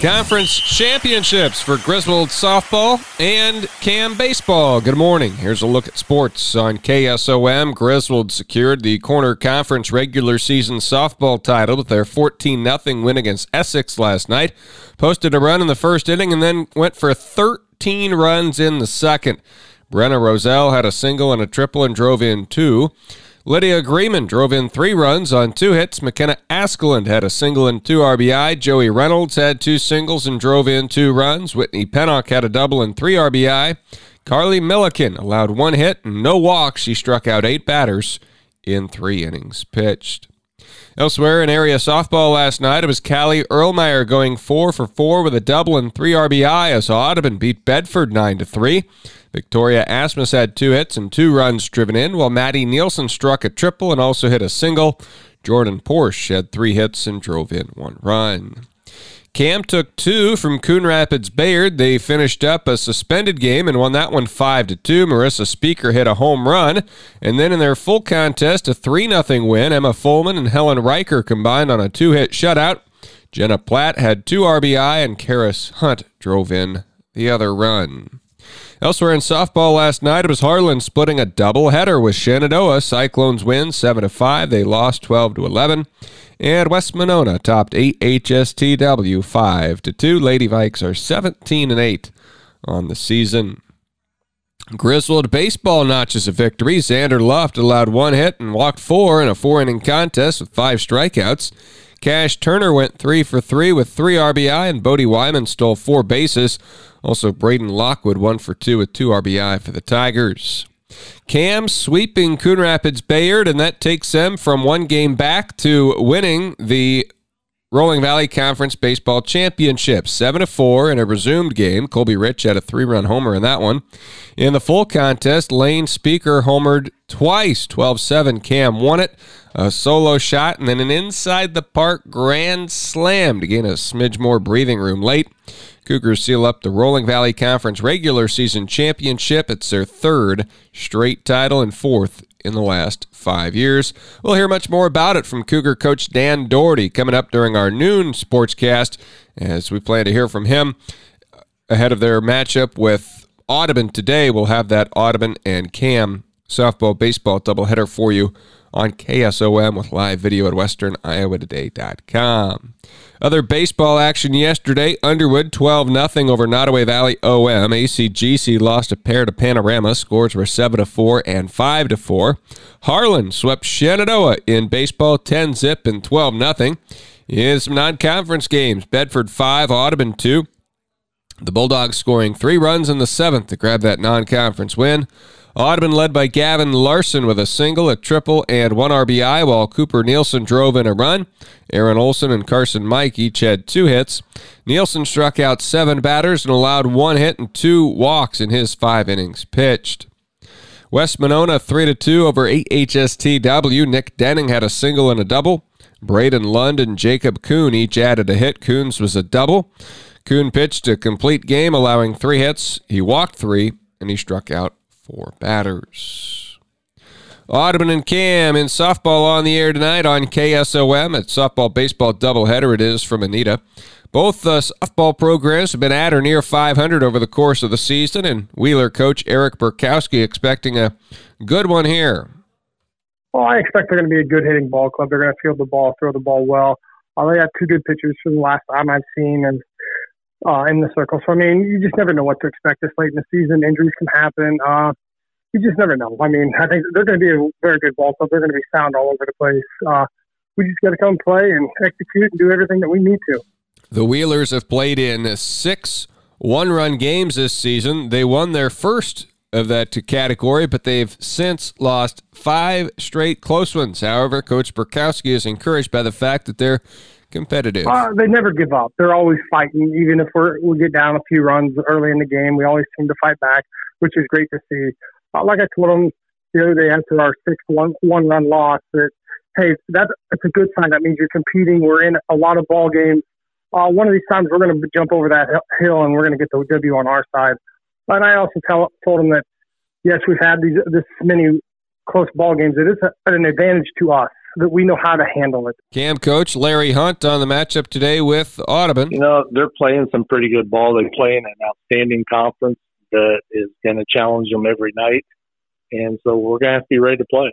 Conference championships for Griswold softball and Cam baseball. Good morning. Here's a look at sports on KSOM. Griswold secured the Corner Conference regular season softball title with their 14 0 win against Essex last night. Posted a run in the first inning and then went for 13 runs in the second. Brenna Roselle had a single and a triple and drove in two. Lydia Greeman drove in three runs on two hits. McKenna Askeland had a single and two RBI. Joey Reynolds had two singles and drove in two runs. Whitney Pennock had a double and three RBI. Carly Milliken allowed one hit and no walks. She struck out eight batters in three innings pitched. Elsewhere in area softball last night, it was Callie Erlmeyer going four for four with a double and three RBI as Audubon beat Bedford nine to three. Victoria Asmus had two hits and two runs driven in, while Maddie Nielsen struck a triple and also hit a single. Jordan Porsche had three hits and drove in one run. Cam took two from Coon Rapids Bayard. They finished up a suspended game and won that one five to two. Marissa Speaker hit a home run, and then in their full contest, a three nothing win. Emma Fullman and Helen Riker combined on a two hit shutout. Jenna Platt had two RBI, and Karis Hunt drove in the other run. Elsewhere in softball last night, it was Harlan splitting a doubleheader with Shenandoah. Cyclones win 7 to 5. They lost 12 to 11. And West Monona topped AHSTW 5 to 2. Lady Vikes are 17 and 8 on the season. Griswold baseball notches a victory. Xander Luft allowed one hit and walked four in a four inning contest with five strikeouts. Cash Turner went three for three with three RBI, and Bodie Wyman stole four bases. Also, Braden Lockwood one for two with two RBI for the Tigers. Cam sweeping Coon Rapids Bayard, and that takes them from one game back to winning the Rolling Valley Conference Baseball Championship. 7 to 4 in a resumed game. Colby Rich had a three run homer in that one. In the full contest, Lane Speaker homered twice. 12 7. Cam won it. A solo shot, and then an inside the park grand slam to gain a smidge more breathing room late. Cougars seal up the Rolling Valley Conference regular season championship. It's their third straight title and fourth in the last five years. We'll hear much more about it from Cougar coach Dan Doherty coming up during our noon sportscast as we plan to hear from him ahead of their matchup with Audubon today. We'll have that Audubon and Cam softball baseball doubleheader for you on KSOM with live video at westerniowatoday.com. Other baseball action yesterday Underwood 12 0 over Nodaway Valley OM. ACGC lost a pair to Panorama. Scores were 7 4 and 5 4. Harlan swept Shenandoah in baseball 10 zip and 12 0. In some non conference games, Bedford 5, Audubon 2. The Bulldogs scoring three runs in the seventh to grab that non conference win. Audubon led by Gavin Larson with a single, a triple, and one RBI, while Cooper Nielsen drove in a run. Aaron Olson and Carson Mike each had two hits. Nielsen struck out seven batters and allowed one hit and two walks in his five innings pitched. West Monona 3 2 over AHSTW. Nick Denning had a single and a double. Braden Lund and Jacob Kuhn each added a hit. Kuhn's was a double. Kuhn pitched a complete game, allowing three hits. He walked three, and he struck out for batters. Audubon and Cam in softball on the air tonight on KSOM. It's softball baseball doubleheader. It is from Anita. Both uh, softball programs have been at or near 500 over the course of the season, and Wheeler coach Eric Burkowski expecting a good one here. Well, I expect they're going to be a good hitting ball club. They're going to field the ball, throw the ball well. Uh, they have two good pitchers from the last time I've seen, and uh, in the circle. So I mean, you just never know what to expect this late in the season. Injuries can happen. Uh, you just never know. I mean, I think they're going to be a very good ball club. They're going to be sound all over the place. Uh, we just got to come play and execute and do everything that we need to. The Wheelers have played in six one-run games this season. They won their first of that category, but they've since lost five straight close ones. However, Coach Burkowski is encouraged by the fact that they're competitive? Uh, they never give up. They're always fighting. Even if we're, we get down a few runs early in the game, we always seem to fight back, which is great to see. Uh, like I told them the other day after our sixth one, one run loss, that hey, that's, that's a good sign. That means you're competing. We're in a lot of ball games. Uh, one of these times we're going to jump over that hill and we're going to get the W on our side. And I also tell, told them that yes, we've had these this many close ball games. It is a, an advantage to us. That we know how to handle it. Cam coach Larry Hunt on the matchup today with Audubon. You know, they're playing some pretty good ball. They play in an outstanding conference that is going to challenge them every night. And so we're going to have to be ready to play.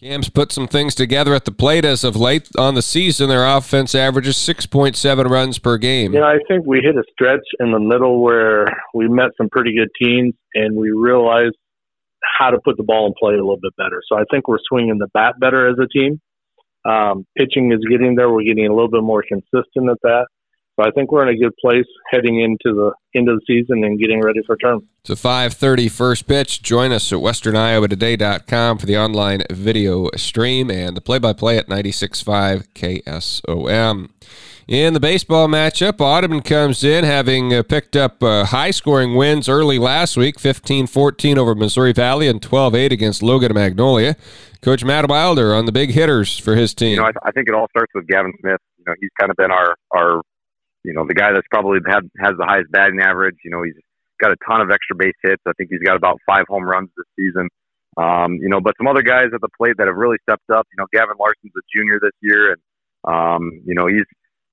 Cam's put some things together at the plate as of late on the season. Their offense averages 6.7 runs per game. Yeah, I think we hit a stretch in the middle where we met some pretty good teams and we realized how to put the ball in play a little bit better. So I think we're swinging the bat better as a team. Um, pitching is getting there. We're getting a little bit more consistent at that. So I think we're in a good place heading into the end of the season and getting ready for term. It's a 5.30 first pitch. Join us at westerniowatoday.com for the online video stream and the play-by-play at 96.5 KSOM. In the baseball matchup, Audubon comes in having uh, picked up uh, high scoring wins early last week 15 14 over Missouri Valley and 12 8 against Logan Magnolia. Coach Matt Wilder on the big hitters for his team. You know, I, th- I think it all starts with Gavin Smith. You know, he's kind of been our, our you know, the guy that's probably had has the highest batting average. You know, he's got a ton of extra base hits. I think he's got about five home runs this season. Um, you know, but some other guys at the plate that have really stepped up. You know, Gavin Larson's a junior this year, and um, you know he's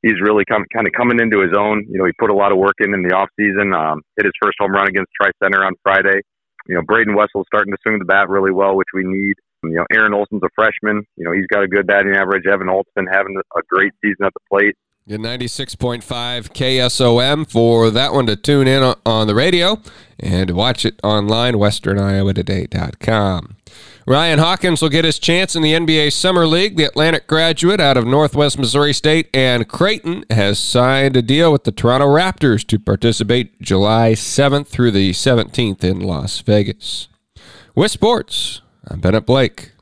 he's really come, kind of coming into his own. You know, he put a lot of work in in the off season. Um, hit his first home run against Tri Center on Friday. You know, Braden Wessel's starting to swing the bat really well, which we need. You know, Aaron Olson's a freshman. You know, he's got a good batting average. Evan been having a great season at the plate. Get 96.5 KSOM for that one to tune in on the radio and watch it online, westerniowatoday.com. Ryan Hawkins will get his chance in the NBA Summer League. The Atlantic graduate out of Northwest Missouri State and Creighton has signed a deal with the Toronto Raptors to participate July 7th through the 17th in Las Vegas. With sports, I'm Bennett Blake.